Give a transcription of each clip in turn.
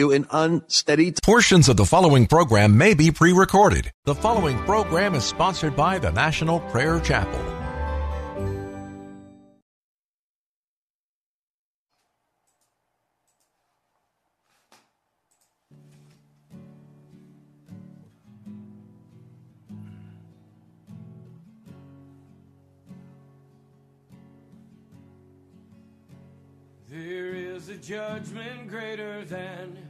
An unsteady. Portions of the following program may be pre recorded. The following program is sponsored by the National Prayer Chapel. There is a judgment greater than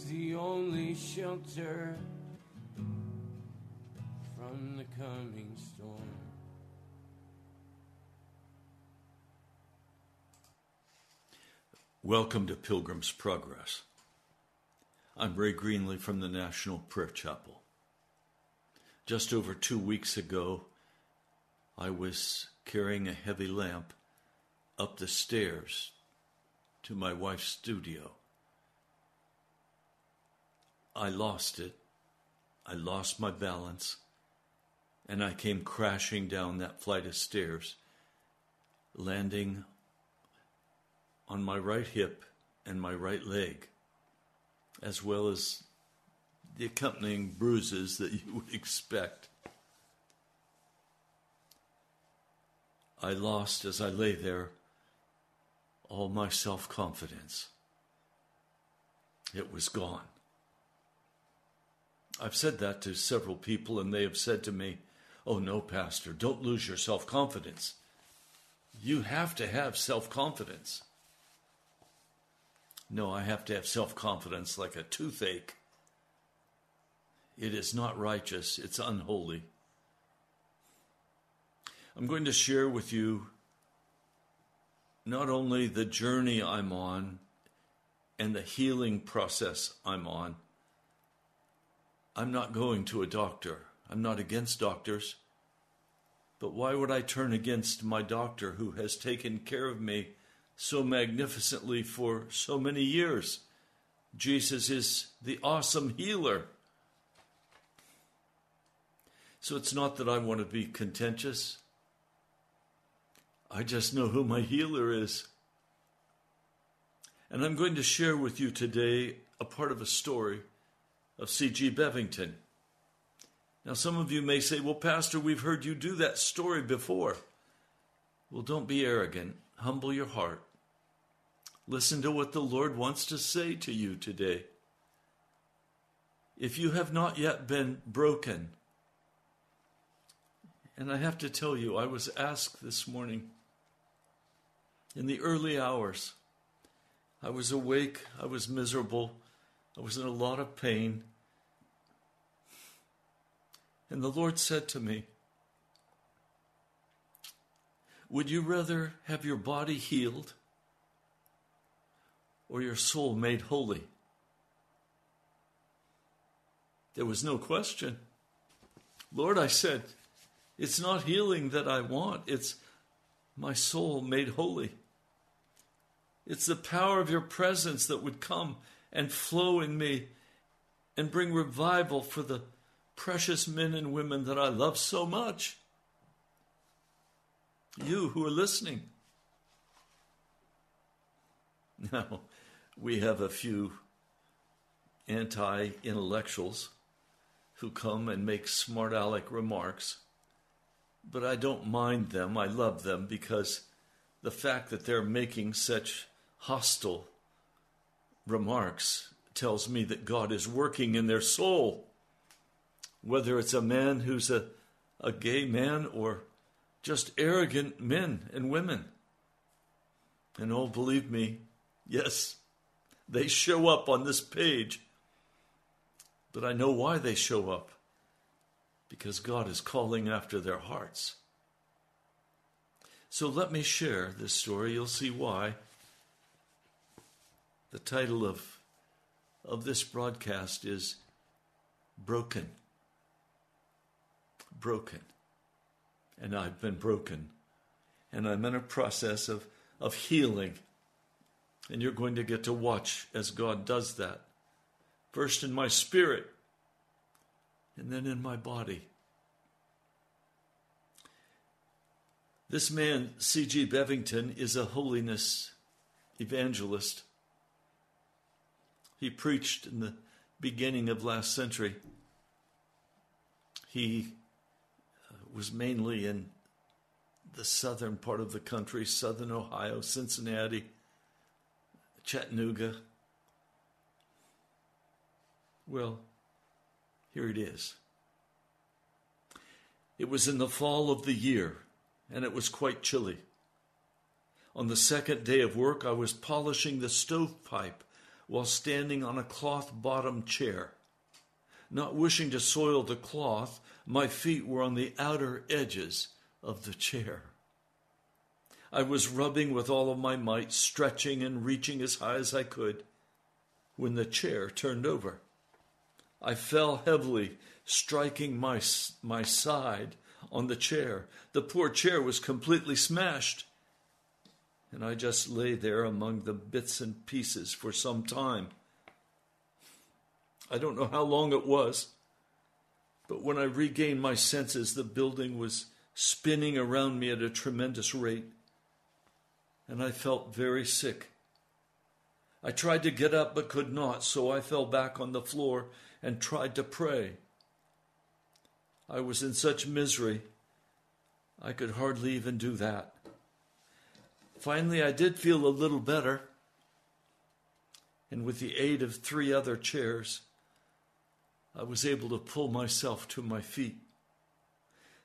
He's the only shelter from the coming storm. Welcome to Pilgrim's Progress. I'm Ray Greenley from the National Prayer Chapel. Just over two weeks ago, I was carrying a heavy lamp up the stairs to my wife's studio. I lost it. I lost my balance, and I came crashing down that flight of stairs, landing on my right hip and my right leg, as well as the accompanying bruises that you would expect. I lost, as I lay there, all my self confidence. It was gone. I've said that to several people, and they have said to me, Oh, no, Pastor, don't lose your self confidence. You have to have self confidence. No, I have to have self confidence like a toothache. It is not righteous, it's unholy. I'm going to share with you not only the journey I'm on and the healing process I'm on. I'm not going to a doctor. I'm not against doctors. But why would I turn against my doctor who has taken care of me so magnificently for so many years? Jesus is the awesome healer. So it's not that I want to be contentious. I just know who my healer is. And I'm going to share with you today a part of a story of C.G. Bevington. Now, some of you may say, Well, Pastor, we've heard you do that story before. Well, don't be arrogant. Humble your heart. Listen to what the Lord wants to say to you today. If you have not yet been broken, and I have to tell you, I was asked this morning in the early hours. I was awake, I was miserable, I was in a lot of pain. And the Lord said to me, Would you rather have your body healed or your soul made holy? There was no question. Lord, I said, it's not healing that I want, it's my soul made holy. It's the power of your presence that would come and flow in me and bring revival for the precious men and women that I love so much. You who are listening. Now, we have a few anti intellectuals who come and make smart aleck remarks but I don't mind them. I love them because the fact that they're making such hostile remarks tells me that God is working in their soul. Whether it's a man who's a, a gay man or just arrogant men and women. And oh, believe me, yes, they show up on this page. But I know why they show up because God is calling after their hearts. So let me share this story. You'll see why. The title of, of this broadcast is Broken. Broken. And I've been broken. And I'm in a process of, of healing. And you're going to get to watch as God does that. First in my spirit, and then in my body. This man, C.G. Bevington, is a holiness evangelist. He preached in the beginning of last century. He was mainly in the southern part of the country, southern Ohio, Cincinnati, Chattanooga. Well, here it is. It was in the fall of the year, and it was quite chilly. On the second day of work, I was polishing the stovepipe while standing on a cloth bottomed chair. Not wishing to soil the cloth, my feet were on the outer edges of the chair. I was rubbing with all of my might, stretching and reaching as high as I could, when the chair turned over. I fell heavily, striking my, my side on the chair. The poor chair was completely smashed, and I just lay there among the bits and pieces for some time. I don't know how long it was, but when I regained my senses, the building was spinning around me at a tremendous rate and I felt very sick. I tried to get up but could not, so I fell back on the floor and tried to pray. I was in such misery, I could hardly even do that. Finally, I did feel a little better, and with the aid of three other chairs, I was able to pull myself to my feet.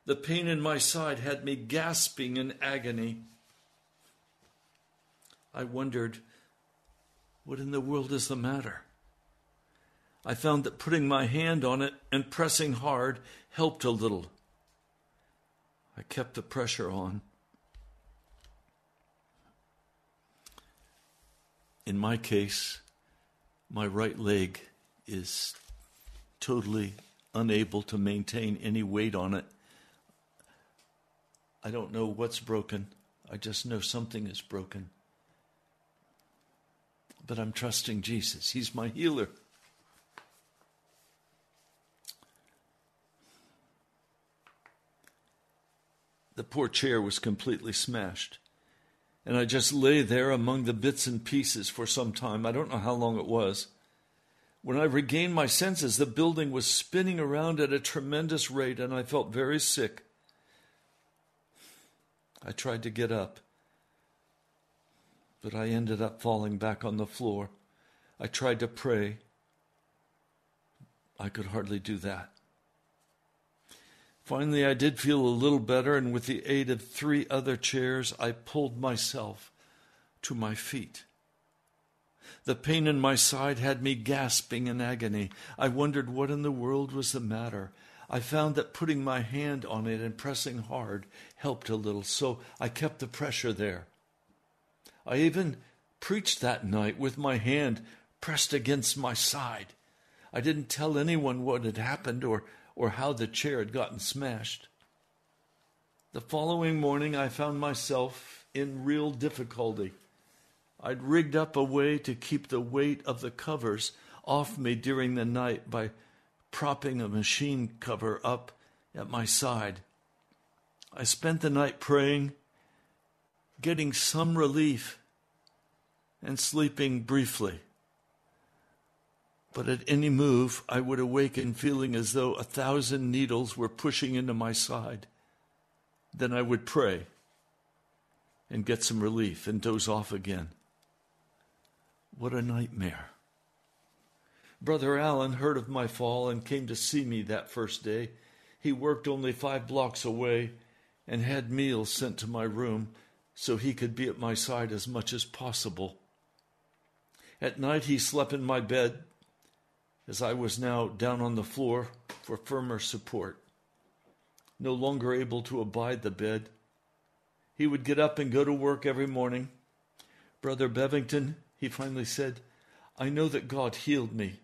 The pain in my side had me gasping in agony. I wondered, what in the world is the matter? I found that putting my hand on it and pressing hard helped a little. I kept the pressure on. In my case, my right leg is totally unable to maintain any weight on it. I don't know what's broken. I just know something is broken but I'm trusting Jesus. He's my healer. The poor chair was completely smashed. And I just lay there among the bits and pieces for some time. I don't know how long it was. When I regained my senses, the building was spinning around at a tremendous rate, and I felt very sick. I tried to get up but I ended up falling back on the floor. I tried to pray. I could hardly do that. Finally, I did feel a little better, and with the aid of three other chairs, I pulled myself to my feet. The pain in my side had me gasping in agony. I wondered what in the world was the matter. I found that putting my hand on it and pressing hard helped a little, so I kept the pressure there. I even preached that night with my hand pressed against my side. I didn't tell anyone what had happened or, or how the chair had gotten smashed. The following morning, I found myself in real difficulty. I'd rigged up a way to keep the weight of the covers off me during the night by propping a machine cover up at my side. I spent the night praying getting some relief and sleeping briefly. But at any move, I would awaken feeling as though a thousand needles were pushing into my side. Then I would pray and get some relief and doze off again. What a nightmare. Brother Allen heard of my fall and came to see me that first day. He worked only five blocks away and had meals sent to my room so he could be at my side as much as possible. At night, he slept in my bed as I was now down on the floor for firmer support. No longer able to abide the bed, he would get up and go to work every morning. Brother Bevington, he finally said, I know that God healed me,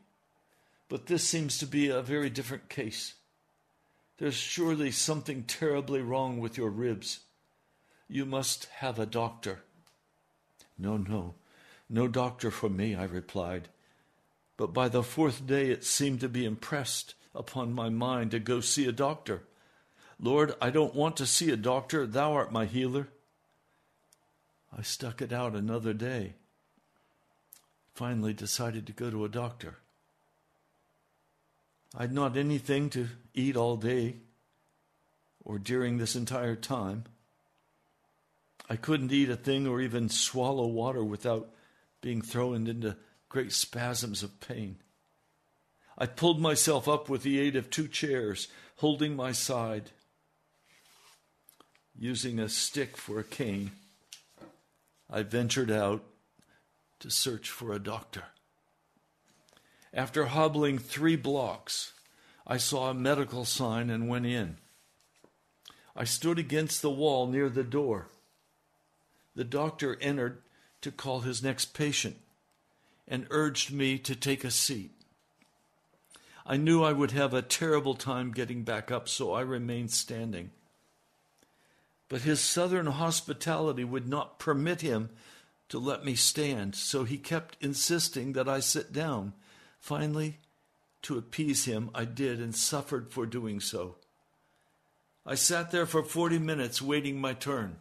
but this seems to be a very different case. There's surely something terribly wrong with your ribs. You must have a doctor. No, no, no doctor for me, I replied. But by the fourth day it seemed to be impressed upon my mind to go see a doctor. Lord, I don't want to see a doctor. Thou art my healer. I stuck it out another day. Finally decided to go to a doctor. I'd not anything to eat all day or during this entire time. I couldn't eat a thing or even swallow water without being thrown into great spasms of pain. I pulled myself up with the aid of two chairs holding my side, using a stick for a cane. I ventured out to search for a doctor. After hobbling three blocks, I saw a medical sign and went in. I stood against the wall near the door. The doctor entered to call his next patient and urged me to take a seat. I knew I would have a terrible time getting back up, so I remained standing. But his southern hospitality would not permit him to let me stand, so he kept insisting that I sit down. Finally, to appease him, I did and suffered for doing so. I sat there for 40 minutes waiting my turn.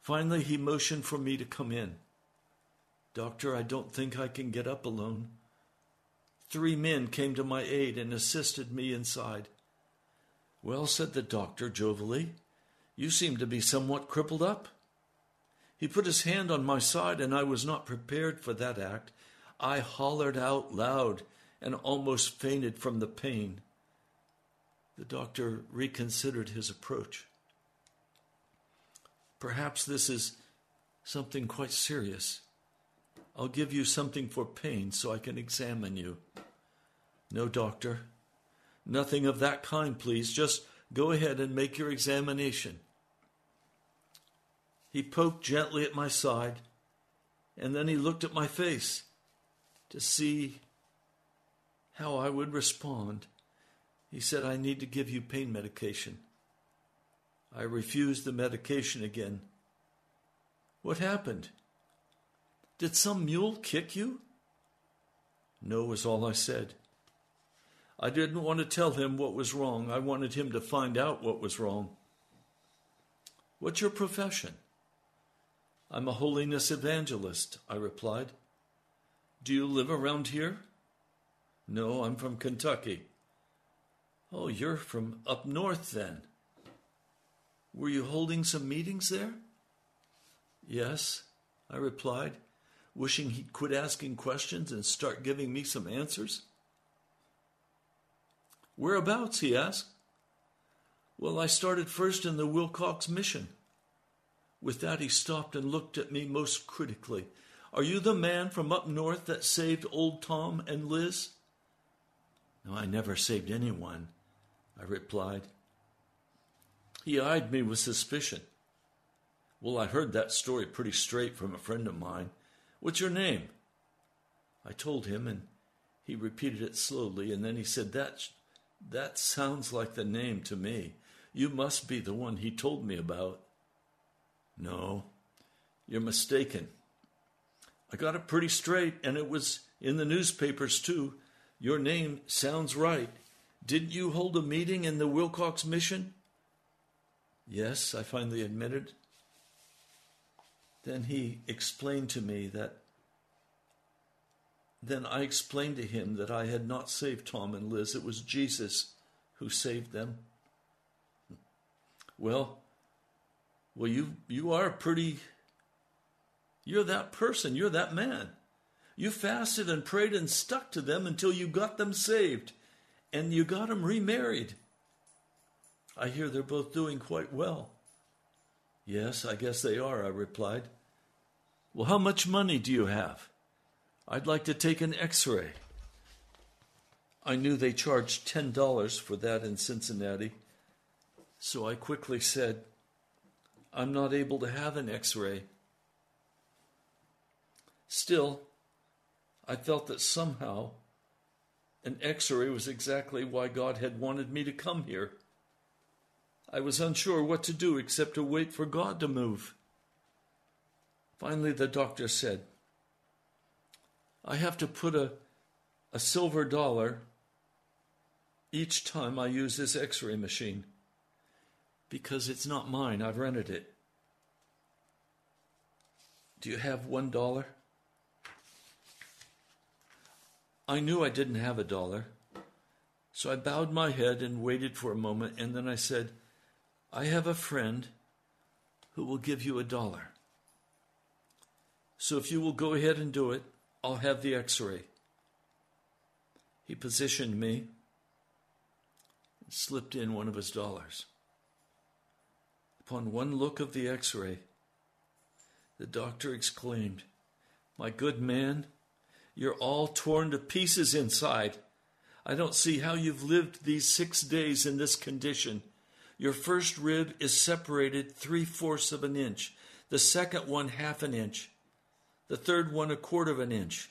Finally, he motioned for me to come in. Doctor, I don't think I can get up alone. Three men came to my aid and assisted me inside. Well, said the doctor jovially, you seem to be somewhat crippled up. He put his hand on my side, and I was not prepared for that act. I hollered out loud and almost fainted from the pain. The doctor reconsidered his approach. Perhaps this is something quite serious. I'll give you something for pain so I can examine you. No, doctor. Nothing of that kind, please. Just go ahead and make your examination. He poked gently at my side, and then he looked at my face to see how I would respond. He said, I need to give you pain medication. I refused the medication again. What happened? Did some mule kick you? No, was all I said. I didn't want to tell him what was wrong. I wanted him to find out what was wrong. What's your profession? I'm a holiness evangelist, I replied. Do you live around here? No, I'm from Kentucky. Oh, you're from up north then. Were you holding some meetings there? Yes, I replied wishing he'd quit asking questions and start giving me some answers? Whereabouts? he asked. Well, I started first in the Wilcox Mission. With that, he stopped and looked at me most critically. Are you the man from up north that saved old Tom and Liz? No, I never saved anyone, I replied. He eyed me with suspicion. Well, I heard that story pretty straight from a friend of mine. What's your name? I told him, and he repeated it slowly, and then he said, That, that sounds like the name to me. You must be the one he told me about. No, you're mistaken. I got it pretty straight, and it was in the newspapers, too. Your name sounds right. Didn't you hold a meeting in the Wilcox Mission? Yes, I finally admitted. Then he explained to me that. Then I explained to him that I had not saved Tom and Liz. It was Jesus who saved them. Well, well, you you are pretty. You're that person. You're that man. You fasted and prayed and stuck to them until you got them saved, and you got them remarried. I hear they're both doing quite well. Yes, I guess they are, I replied. Well, how much money do you have? I'd like to take an x ray. I knew they charged $10 for that in Cincinnati, so I quickly said, I'm not able to have an x ray. Still, I felt that somehow an x ray was exactly why God had wanted me to come here. I was unsure what to do except to wait for God to move. Finally, the doctor said, I have to put a, a silver dollar each time I use this x ray machine because it's not mine. I've rented it. Do you have one dollar? I knew I didn't have a dollar, So I bowed my head and waited for a moment, and then I said, I have a friend who will give you a dollar. So if you will go ahead and do it, I'll have the x ray. He positioned me and slipped in one of his dollars. Upon one look of the x ray, the doctor exclaimed, My good man, you're all torn to pieces inside. I don't see how you've lived these six days in this condition. Your first rib is separated three fourths of an inch, the second one half an inch, the third one a quarter of an inch.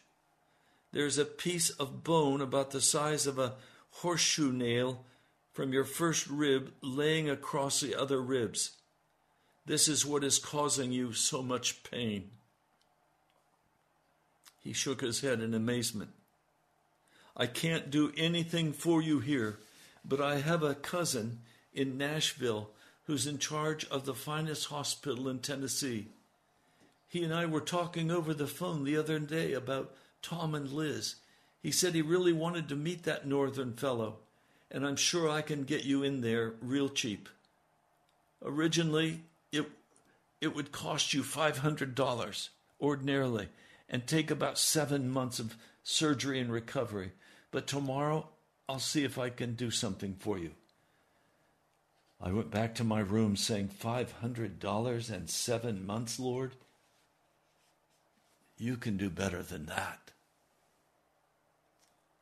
There's a piece of bone about the size of a horseshoe nail from your first rib laying across the other ribs. This is what is causing you so much pain. He shook his head in amazement. I can't do anything for you here, but I have a cousin in Nashville who's in charge of the finest hospital in Tennessee. He and I were talking over the phone the other day about Tom and Liz. He said he really wanted to meet that northern fellow, and I'm sure I can get you in there real cheap. Originally, it, it would cost you $500 ordinarily and take about seven months of surgery and recovery. But tomorrow, I'll see if I can do something for you. I went back to my room saying, $500 and seven months, Lord? You can do better than that.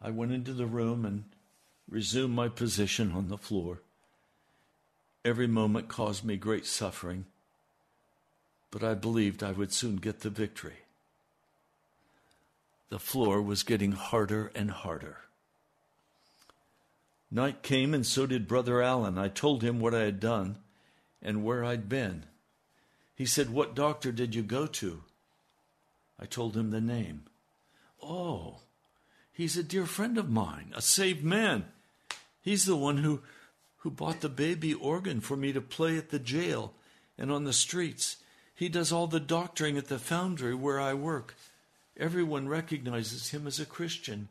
I went into the room and resumed my position on the floor. Every moment caused me great suffering, but I believed I would soon get the victory. The floor was getting harder and harder. Night came, and so did Brother Allen. I told him what I had done and where I'd been. He said, What doctor did you go to? I told him the name. Oh, he's a dear friend of mine, a saved man. He's the one who, who bought the baby organ for me to play at the jail and on the streets. He does all the doctoring at the foundry where I work. Everyone recognizes him as a Christian.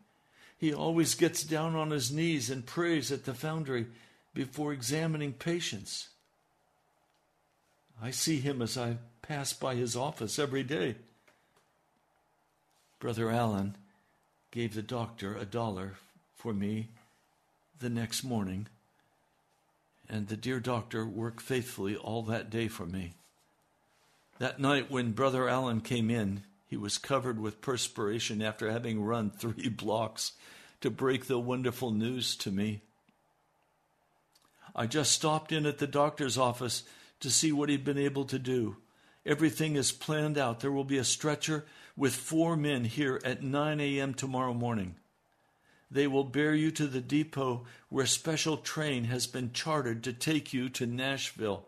He always gets down on his knees and prays at the foundry before examining patients. I see him as I pass by his office every day. Brother Allen gave the doctor a dollar for me the next morning, and the dear doctor worked faithfully all that day for me. That night, when Brother Allen came in, he was covered with perspiration after having run three blocks to break the wonderful news to me. I just stopped in at the doctor's office to see what he'd been able to do. Everything is planned out. There will be a stretcher with four men here at 9 a.m. tomorrow morning. They will bear you to the depot where a special train has been chartered to take you to Nashville.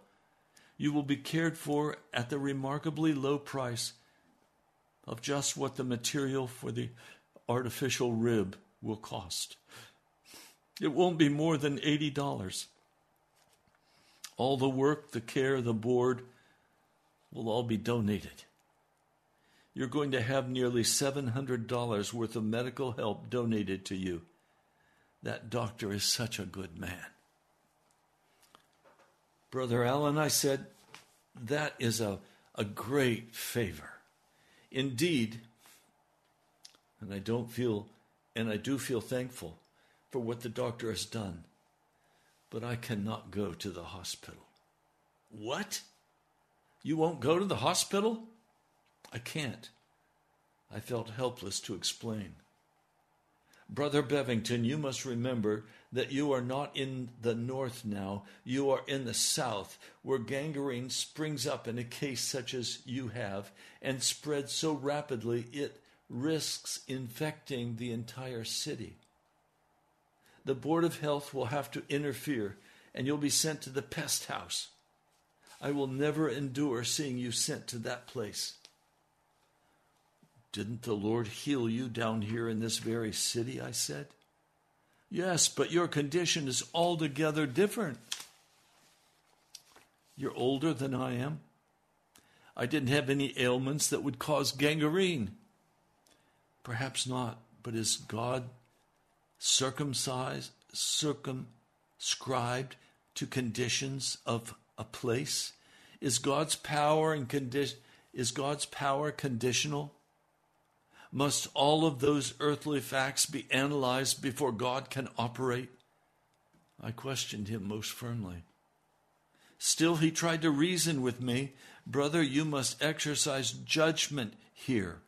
You will be cared for at the remarkably low price of just what the material for the artificial rib will cost. It won't be more than $80. All the work, the care, the board will all be donated. You're going to have nearly $700 worth of medical help donated to you. That doctor is such a good man. Brother Allen, I said, that is a, a great favor. Indeed, and I don't feel, and I do feel thankful for what the doctor has done, but I cannot go to the hospital. What? You won't go to the hospital? I can't. I felt helpless to explain. Brother Bevington, you must remember that you are not in the north now. You are in the south, where gangrene springs up in a case such as you have and spreads so rapidly it risks infecting the entire city. The Board of Health will have to interfere, and you'll be sent to the pest house. I will never endure seeing you sent to that place. Didn't the Lord heal you down here in this very city? I said. Yes, but your condition is altogether different. You're older than I am. I didn't have any ailments that would cause gangrene. Perhaps not, but is God circumcised, circumscribed to conditions of a place? Is God's power and condition is God's power conditional? Must all of those earthly facts be analyzed before God can operate? I questioned him most firmly. Still, he tried to reason with me. Brother, you must exercise judgment here.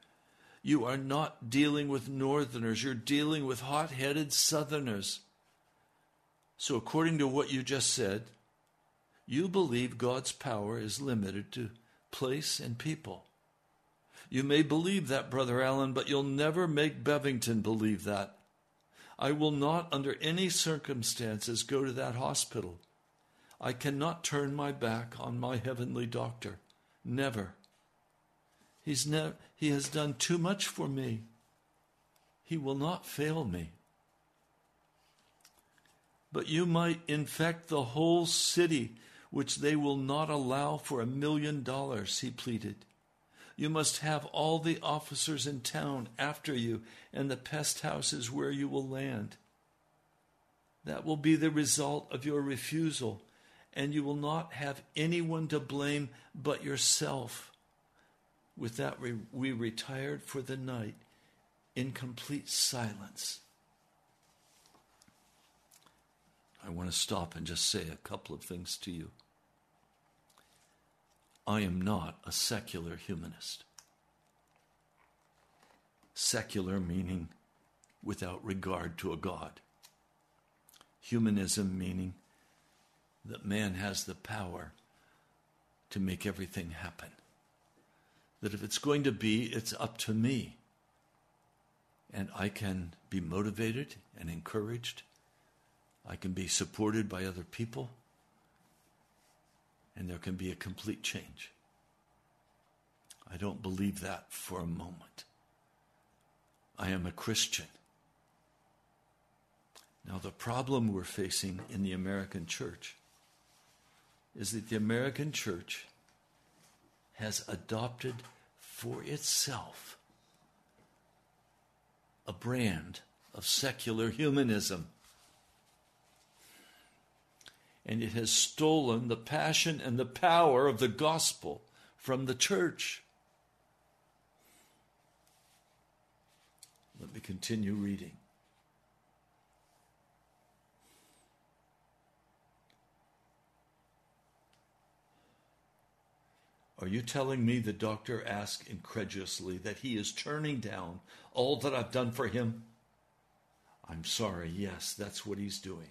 You are not dealing with northerners, you're dealing with hot headed southerners. So, according to what you just said, you believe God's power is limited to place and people. You may believe that, Brother Allen, but you'll never make Bevington believe that. I will not, under any circumstances, go to that hospital. I cannot turn my back on my heavenly doctor. Never. He's ne- he has done too much for me. He will not fail me. But you might infect the whole city, which they will not allow for a million dollars, he pleaded. You must have all the officers in town after you, and the pest house is where you will land. That will be the result of your refusal, and you will not have anyone to blame but yourself. With that, we retired for the night in complete silence. I want to stop and just say a couple of things to you. I am not a secular humanist. Secular meaning without regard to a God. Humanism meaning that man has the power to make everything happen. That if it's going to be, it's up to me. And I can be motivated and encouraged. I can be supported by other people and there can be a complete change. I don't believe that for a moment. I am a Christian. Now, the problem we're facing in the American church is that the American church has adopted for itself a brand of secular humanism and it has stolen the passion and the power of the gospel from the church. Let me continue reading. Are you telling me, the doctor asked incredulously, that he is turning down all that I've done for him? I'm sorry, yes, that's what he's doing.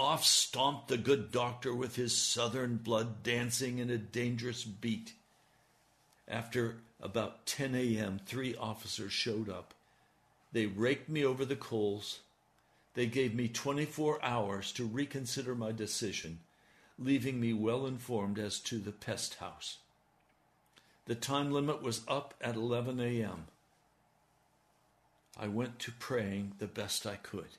Off stomped the good doctor with his southern blood dancing in a dangerous beat. After about 10 a.m., three officers showed up. They raked me over the coals. They gave me 24 hours to reconsider my decision, leaving me well informed as to the pest house. The time limit was up at 11 a.m. I went to praying the best I could.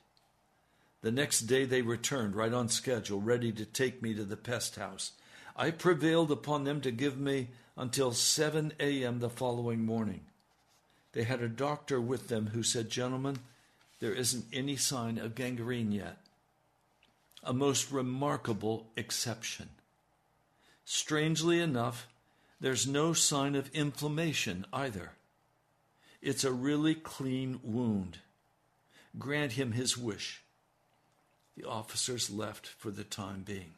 The next day they returned, right on schedule, ready to take me to the pest house. I prevailed upon them to give me until 7 a.m. the following morning. They had a doctor with them who said, Gentlemen, there isn't any sign of gangrene yet. A most remarkable exception. Strangely enough, there's no sign of inflammation either. It's a really clean wound. Grant him his wish. The officers left for the time being.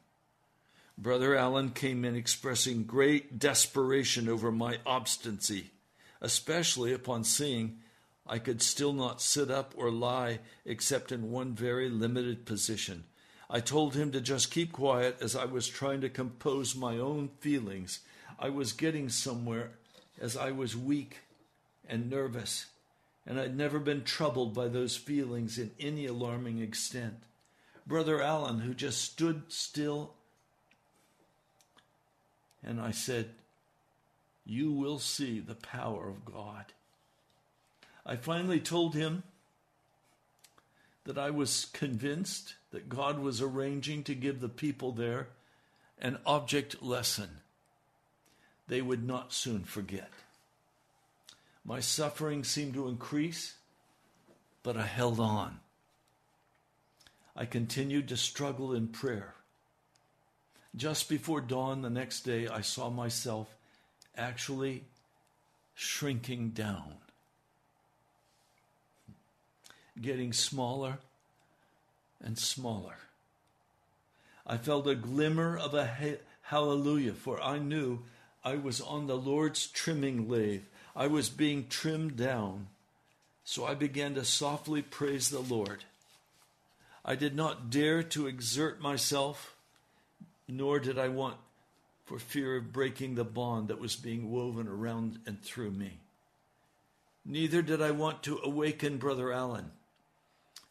Brother Allen came in expressing great desperation over my obstinacy, especially upon seeing I could still not sit up or lie except in one very limited position. I told him to just keep quiet as I was trying to compose my own feelings. I was getting somewhere as I was weak and nervous, and I'd never been troubled by those feelings in any alarming extent. Brother Allen, who just stood still. And I said, You will see the power of God. I finally told him that I was convinced that God was arranging to give the people there an object lesson they would not soon forget. My suffering seemed to increase, but I held on. I continued to struggle in prayer. Just before dawn the next day, I saw myself actually shrinking down, getting smaller and smaller. I felt a glimmer of a hallelujah, for I knew I was on the Lord's trimming lathe. I was being trimmed down. So I began to softly praise the Lord. I did not dare to exert myself, nor did I want for fear of breaking the bond that was being woven around and through me. Neither did I want to awaken Brother Allen.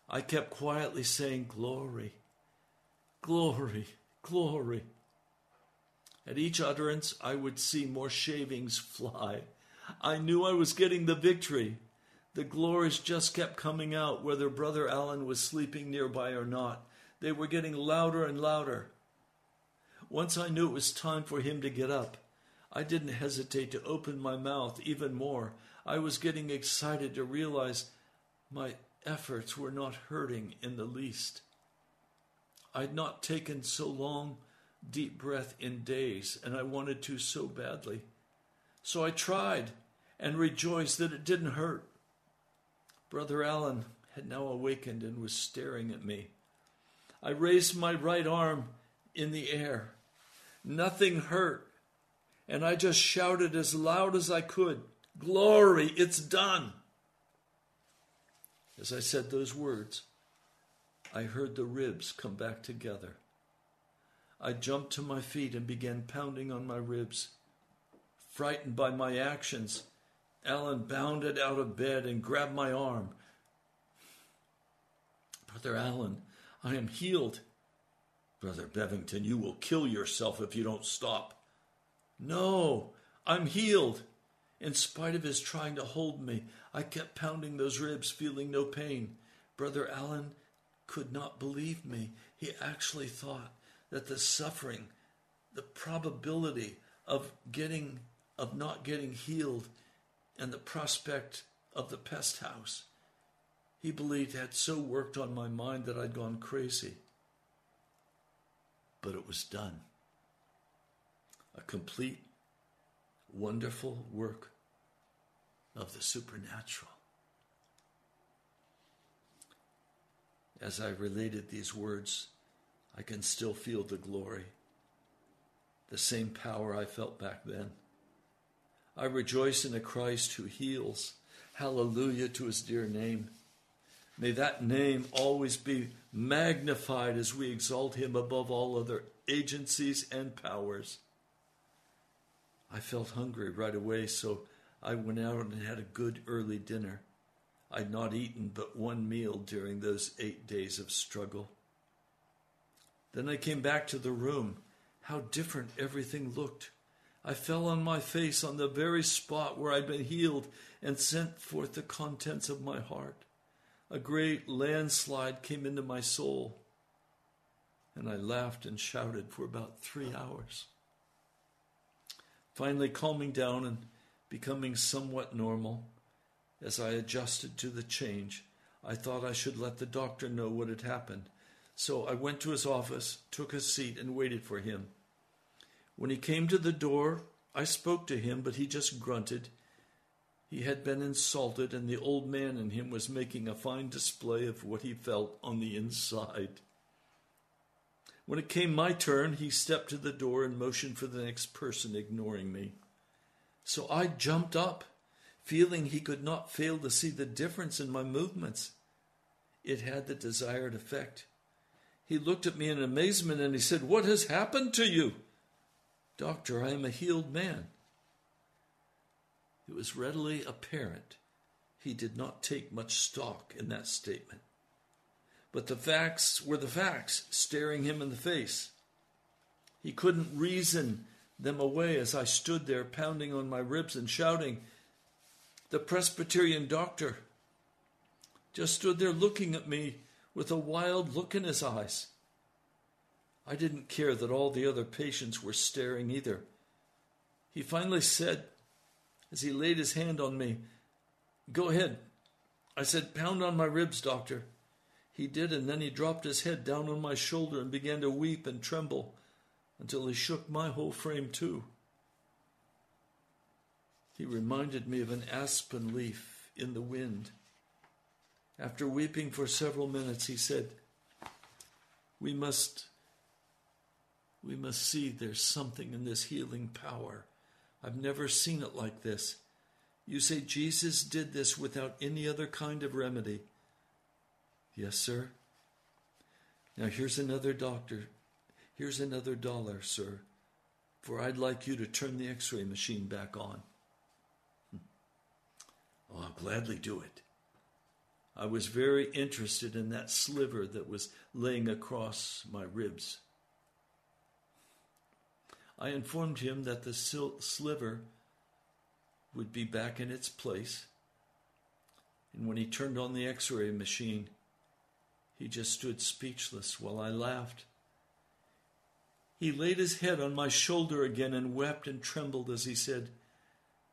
I kept quietly saying, Glory, glory, glory. At each utterance, I would see more shavings fly. I knew I was getting the victory. The glories just kept coming out, whether Brother Allen was sleeping nearby or not. They were getting louder and louder. Once I knew it was time for him to get up, I didn't hesitate to open my mouth even more. I was getting excited to realize my efforts were not hurting in the least. I'd not taken so long deep breath in days, and I wanted to so badly. So I tried and rejoiced that it didn't hurt. Brother Allen had now awakened and was staring at me. I raised my right arm in the air. Nothing hurt, and I just shouted as loud as I could, Glory, it's done. As I said those words, I heard the ribs come back together. I jumped to my feet and began pounding on my ribs. Frightened by my actions, Allen bounded out of bed and grabbed my arm. Brother Allen, I am healed. Brother Bevington, you will kill yourself if you don't stop. No, I'm healed. In spite of his trying to hold me, I kept pounding those ribs, feeling no pain. Brother Allen could not believe me. He actually thought that the suffering, the probability of getting of not getting healed and the prospect of the pest house he believed had so worked on my mind that I'd gone crazy. But it was done. A complete, wonderful work of the supernatural. As I related these words, I can still feel the glory, the same power I felt back then. I rejoice in a Christ who heals. Hallelujah to his dear name. May that name always be magnified as we exalt him above all other agencies and powers. I felt hungry right away, so I went out and had a good early dinner. I'd not eaten but one meal during those eight days of struggle. Then I came back to the room. How different everything looked. I fell on my face on the very spot where I'd been healed and sent forth the contents of my heart. A great landslide came into my soul, and I laughed and shouted for about three hours. Finally, calming down and becoming somewhat normal, as I adjusted to the change, I thought I should let the doctor know what had happened so I went to his office, took a seat, and waited for him. When he came to the door, I spoke to him, but he just grunted. He had been insulted, and the old man in him was making a fine display of what he felt on the inside. When it came my turn, he stepped to the door and motioned for the next person, ignoring me. So I jumped up, feeling he could not fail to see the difference in my movements. It had the desired effect. He looked at me in amazement and he said, What has happened to you? Doctor, I am a healed man. It was readily apparent he did not take much stock in that statement. But the facts were the facts, staring him in the face. He couldn't reason them away as I stood there pounding on my ribs and shouting. The Presbyterian doctor just stood there looking at me with a wild look in his eyes. I didn't care that all the other patients were staring either. He finally said, as he laid his hand on me, Go ahead. I said, Pound on my ribs, doctor. He did, and then he dropped his head down on my shoulder and began to weep and tremble until he shook my whole frame too. He reminded me of an aspen leaf in the wind. After weeping for several minutes, he said, We must we must see there's something in this healing power. I've never seen it like this. You say Jesus did this without any other kind of remedy. Yes, sir. Now here's another doctor. Here's another dollar, sir, for I'd like you to turn the x ray machine back on. Oh, I'll gladly do it. I was very interested in that sliver that was laying across my ribs. I informed him that the sliver would be back in its place. And when he turned on the x ray machine, he just stood speechless while I laughed. He laid his head on my shoulder again and wept and trembled as he said,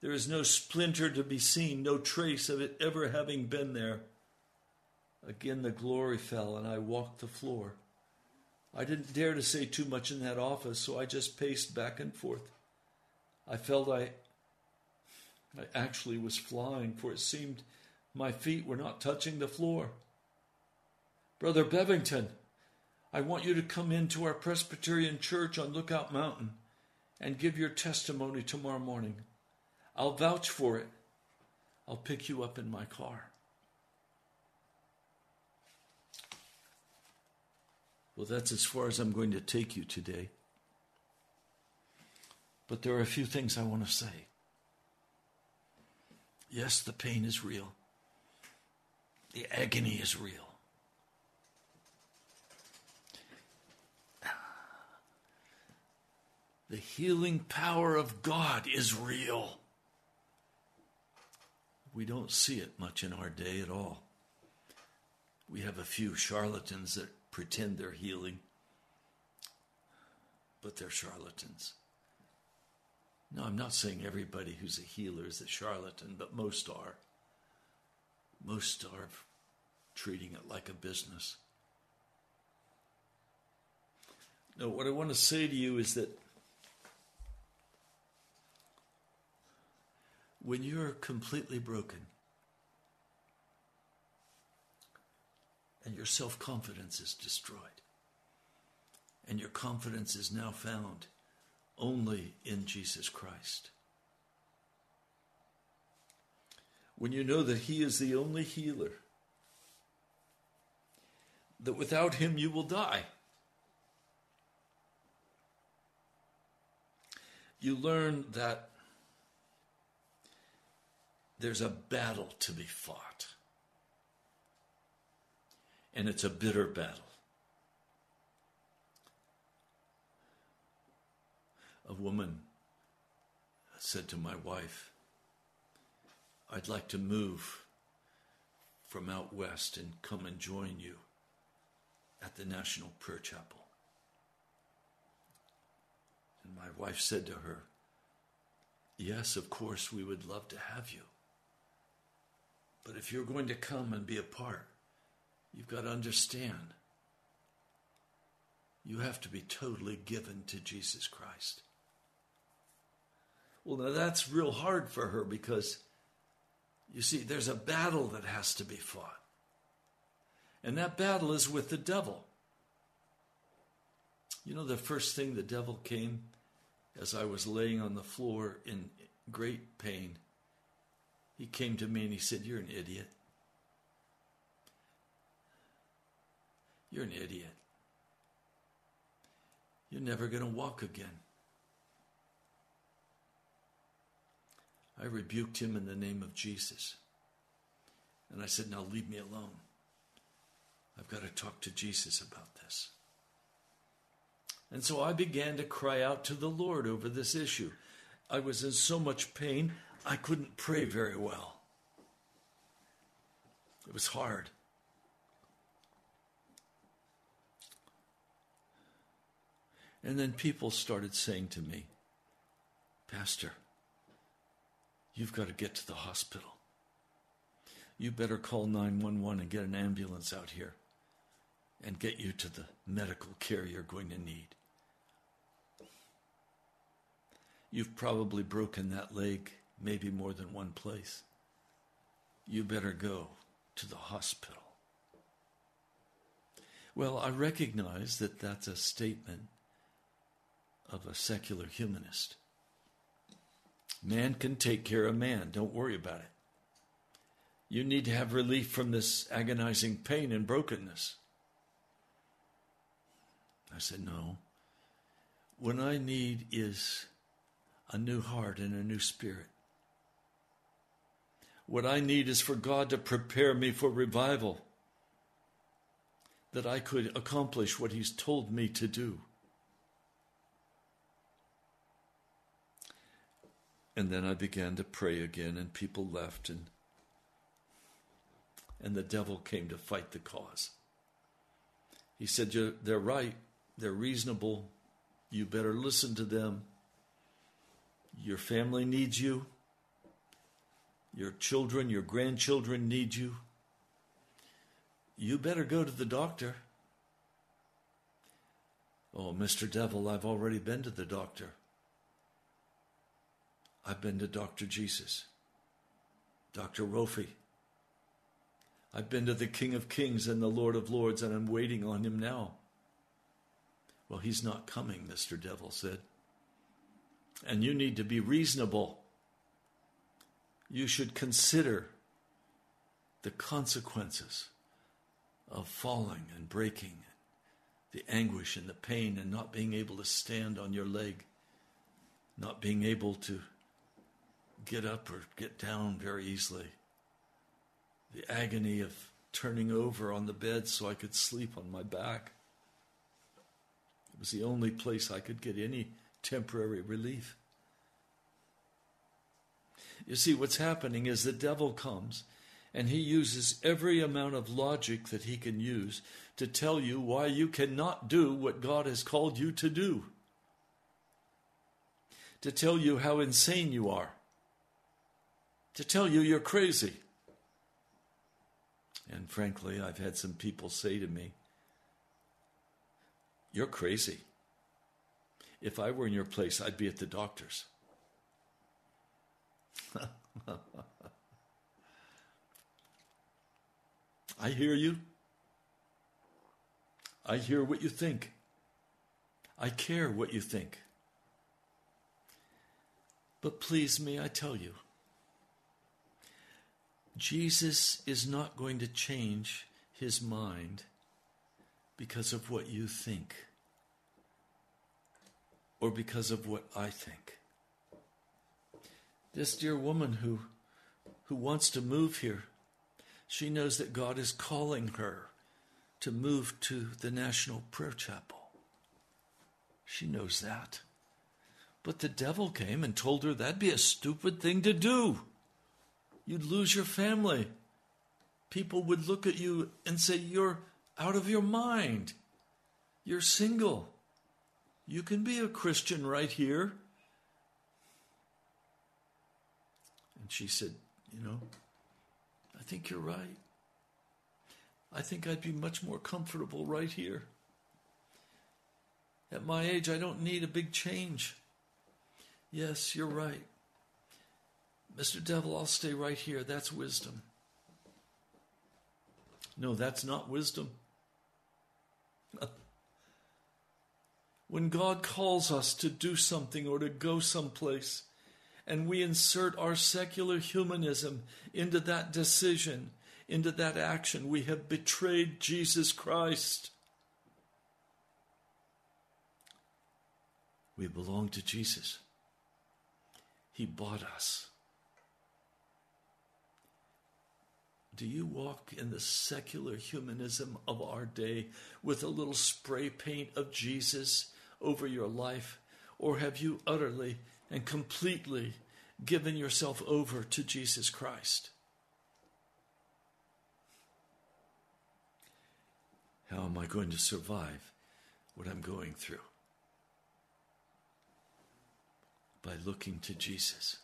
There is no splinter to be seen, no trace of it ever having been there. Again the glory fell, and I walked the floor. I didn't dare to say too much in that office, so I just paced back and forth. I felt I, I actually was flying, for it seemed my feet were not touching the floor. Brother Bevington, I want you to come into our Presbyterian church on Lookout Mountain and give your testimony tomorrow morning. I'll vouch for it. I'll pick you up in my car. Well, that's as far as I'm going to take you today. But there are a few things I want to say. Yes, the pain is real, the agony is real. The healing power of God is real. We don't see it much in our day at all. We have a few charlatans that pretend they're healing, but they're charlatans. No, I'm not saying everybody who's a healer is a charlatan, but most are. Most are treating it like a business. No, what I want to say to you is that when you're completely broken, and your self confidence is destroyed. And your confidence is now found only in Jesus Christ. When you know that He is the only healer, that without Him you will die. You learn that there's a battle to be fought and it's a bitter battle. A woman said to my wife, I'd like to move from out west and come and join you at the National Prayer Chapel. And my wife said to her, Yes, of course, we would love to have you. But if you're going to come and be a part, You've got to understand. You have to be totally given to Jesus Christ. Well, now that's real hard for her because, you see, there's a battle that has to be fought. And that battle is with the devil. You know, the first thing the devil came as I was laying on the floor in great pain, he came to me and he said, You're an idiot. You're an idiot. You're never going to walk again. I rebuked him in the name of Jesus. And I said, Now leave me alone. I've got to talk to Jesus about this. And so I began to cry out to the Lord over this issue. I was in so much pain, I couldn't pray very well. It was hard. And then people started saying to me, Pastor, you've got to get to the hospital. You better call 911 and get an ambulance out here. and get you to the medical care you're going to need. You've probably broken that leg maybe more than one place. You better go to the hospital. Well, I recognize that that's a statement of a secular humanist. Man can take care of man. Don't worry about it. You need to have relief from this agonizing pain and brokenness. I said, No. What I need is a new heart and a new spirit. What I need is for God to prepare me for revival, that I could accomplish what He's told me to do. And then I began to pray again, and people left, and, and the devil came to fight the cause. He said, They're right, they're reasonable, you better listen to them. Your family needs you. Your children, your grandchildren need you. You better go to the doctor. Oh, Mr. Devil, I've already been to the doctor. I've been to Dr. Jesus, Dr. Rofi. I've been to the King of Kings and the Lord of Lords, and I'm waiting on him now. Well, he's not coming, Mr. Devil said. And you need to be reasonable. You should consider the consequences of falling and breaking, the anguish and the pain, and not being able to stand on your leg, not being able to get up or get down very easily. The agony of turning over on the bed so I could sleep on my back. It was the only place I could get any temporary relief. You see, what's happening is the devil comes and he uses every amount of logic that he can use to tell you why you cannot do what God has called you to do, to tell you how insane you are to tell you you're crazy. And frankly, I've had some people say to me, You're crazy. If I were in your place, I'd be at the doctor's. I hear you. I hear what you think. I care what you think. But please me, I tell you, Jesus is not going to change his mind because of what you think or because of what I think. This dear woman who, who wants to move here, she knows that God is calling her to move to the National Prayer Chapel. She knows that. But the devil came and told her that'd be a stupid thing to do. You'd lose your family. People would look at you and say, You're out of your mind. You're single. You can be a Christian right here. And she said, You know, I think you're right. I think I'd be much more comfortable right here. At my age, I don't need a big change. Yes, you're right. Mr. Devil, I'll stay right here. That's wisdom. No, that's not wisdom. when God calls us to do something or to go someplace, and we insert our secular humanism into that decision, into that action, we have betrayed Jesus Christ. We belong to Jesus. He bought us. Do you walk in the secular humanism of our day with a little spray paint of Jesus over your life? Or have you utterly and completely given yourself over to Jesus Christ? How am I going to survive what I'm going through? By looking to Jesus,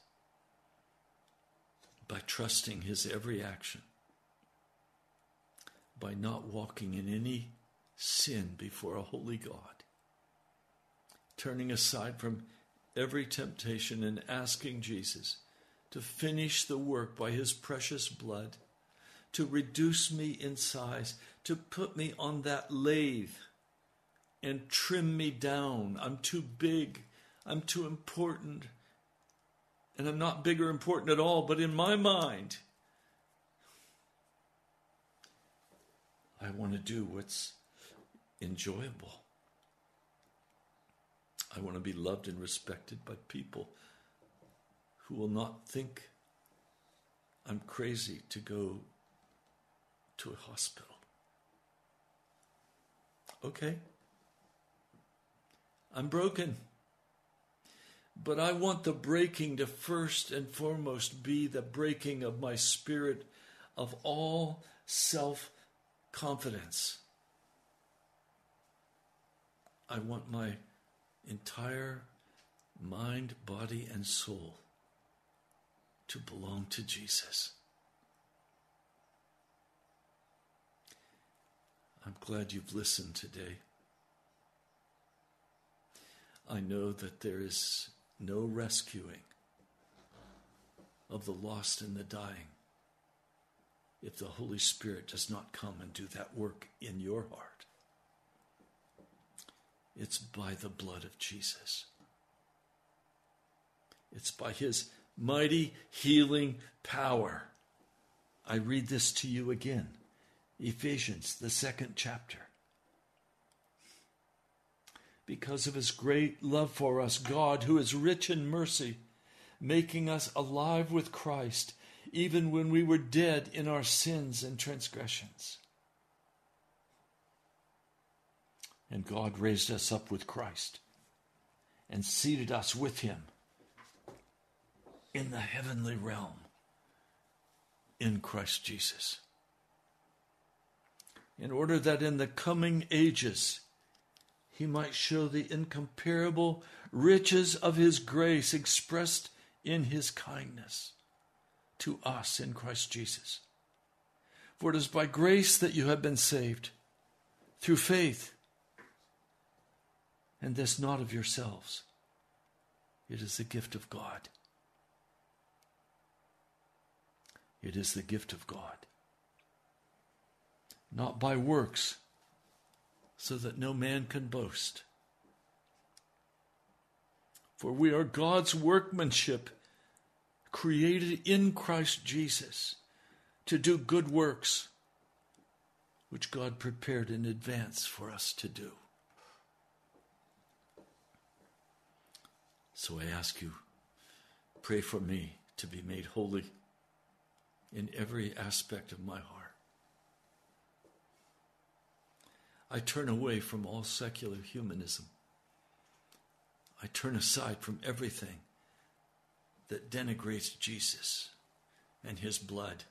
by trusting his every action by not walking in any sin before a holy God, turning aside from every temptation and asking Jesus to finish the work by his precious blood, to reduce me in size, to put me on that lathe and trim me down. I'm too big. I'm too important. And I'm not big or important at all, but in my mind, I want to do what's enjoyable. I want to be loved and respected by people who will not think I'm crazy to go to a hospital. Okay. I'm broken. But I want the breaking to first and foremost be the breaking of my spirit of all self confidence. I want my entire mind, body, and soul to belong to Jesus. I'm glad you've listened today. I know that there is no rescuing of the lost and the dying if the Holy Spirit does not come and do that work in your heart. It's by the blood of Jesus. It's by his mighty healing power. I read this to you again Ephesians, the second chapter. Because of his great love for us, God, who is rich in mercy, making us alive with Christ, even when we were dead in our sins and transgressions. And God raised us up with Christ and seated us with him in the heavenly realm in Christ Jesus. In order that in the coming ages he might show the incomparable riches of his grace expressed in his kindness to us in Christ Jesus. For it is by grace that you have been saved, through faith, and this not of yourselves. It is the gift of God. It is the gift of God. Not by works, so that no man can boast. For we are God's workmanship, created in Christ Jesus to do good works, which God prepared in advance for us to do. So I ask you, pray for me to be made holy in every aspect of my heart. I turn away from all secular humanism. I turn aside from everything that denigrates Jesus and his blood.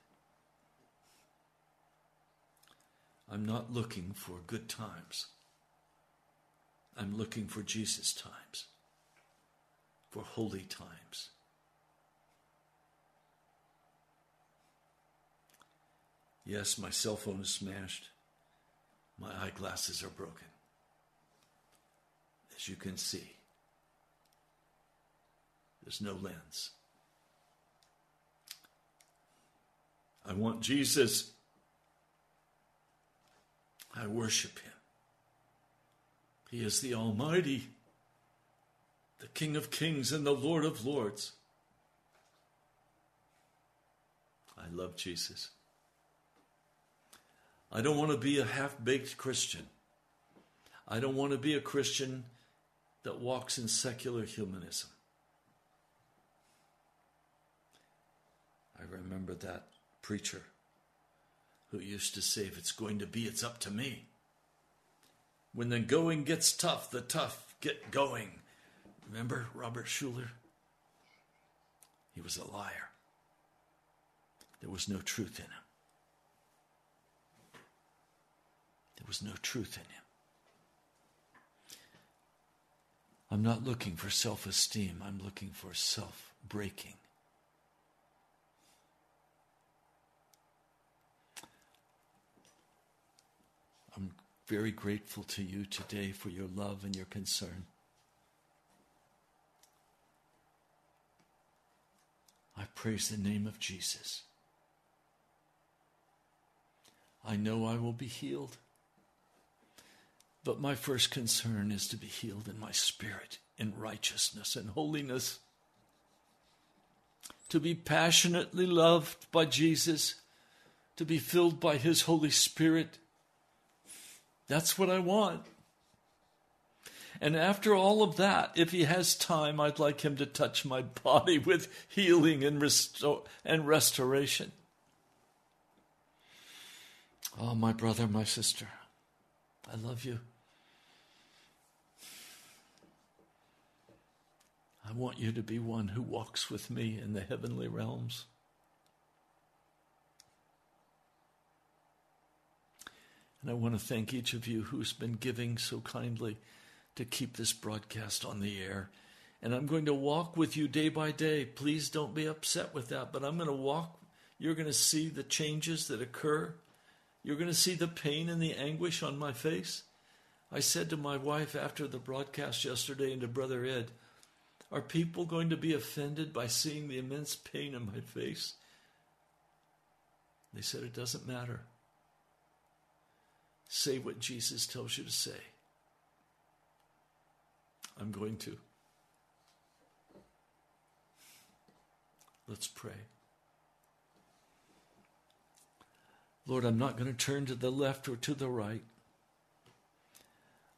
I'm not looking for good times. I'm looking for Jesus times, for holy times. Yes, my cell phone is smashed. My eyeglasses are broken. As you can see, there's no lens. I want Jesus. I worship him. He is the Almighty, the King of kings and the Lord of lords. I love Jesus. I don't want to be a half baked Christian. I don't want to be a Christian that walks in secular humanism. I remember that preacher who used to say, if it's going to be, it's up to me. When the going gets tough, the tough get going. Remember Robert Schuller? He was a liar. There was no truth in him. There was no truth in him. I'm not looking for self esteem, I'm looking for self breaking. I'm very grateful to you today for your love and your concern. I praise the name of Jesus. I know I will be healed, but my first concern is to be healed in my spirit, in righteousness and holiness, to be passionately loved by Jesus, to be filled by His Holy Spirit. That's what I want. And after all of that, if he has time, I'd like him to touch my body with healing and, restore, and restoration. Oh, my brother, my sister, I love you. I want you to be one who walks with me in the heavenly realms. And I want to thank each of you who's been giving so kindly to keep this broadcast on the air. And I'm going to walk with you day by day. Please don't be upset with that, but I'm going to walk. You're going to see the changes that occur. You're going to see the pain and the anguish on my face. I said to my wife after the broadcast yesterday and to Brother Ed, Are people going to be offended by seeing the immense pain in my face? They said, It doesn't matter. Say what Jesus tells you to say. I'm going to. Let's pray. Lord, I'm not going to turn to the left or to the right.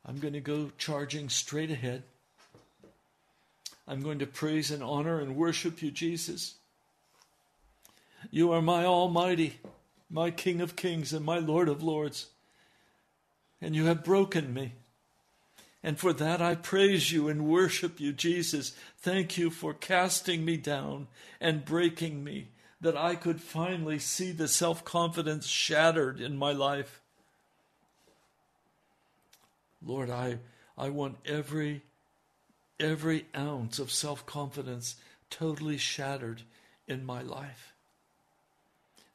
I'm going to go charging straight ahead. I'm going to praise and honor and worship you, Jesus. You are my Almighty, my King of Kings, and my Lord of Lords. And you have broken me. And for that I praise you and worship you, Jesus. Thank you for casting me down and breaking me, that I could finally see the self confidence shattered in my life. Lord, I, I want every, every ounce of self confidence totally shattered in my life.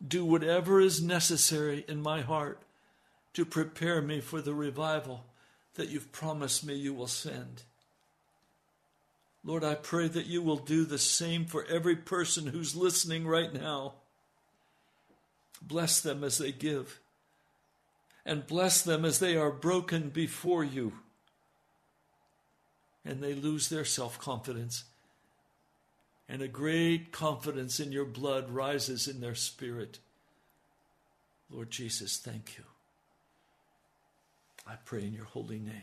Do whatever is necessary in my heart to prepare me for the revival that you've promised me you will send. Lord, I pray that you will do the same for every person who's listening right now. Bless them as they give, and bless them as they are broken before you, and they lose their self confidence, and a great confidence in your blood rises in their spirit. Lord Jesus, thank you. I pray in your holy name.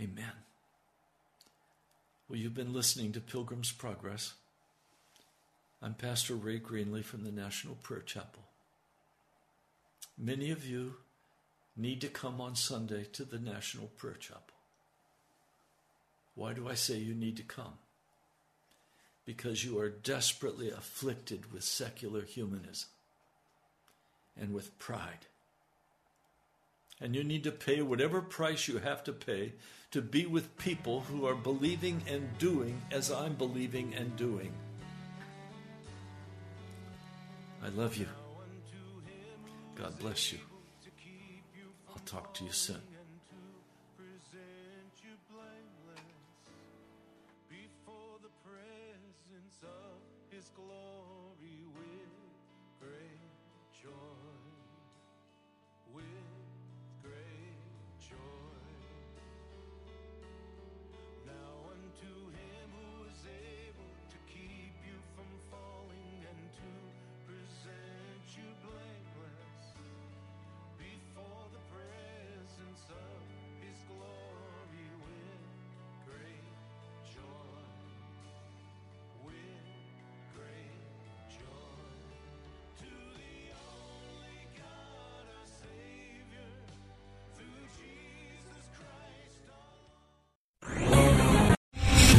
Amen. Well, you've been listening to Pilgrim's Progress. I'm Pastor Ray Greenley from the National Prayer Chapel. Many of you need to come on Sunday to the National Prayer Chapel. Why do I say you need to come? Because you are desperately afflicted with secular humanism and with pride and you need to pay whatever price you have to pay to be with people who are believing and doing as I'm believing and doing. I love you. God bless you. I'll talk to you soon. Three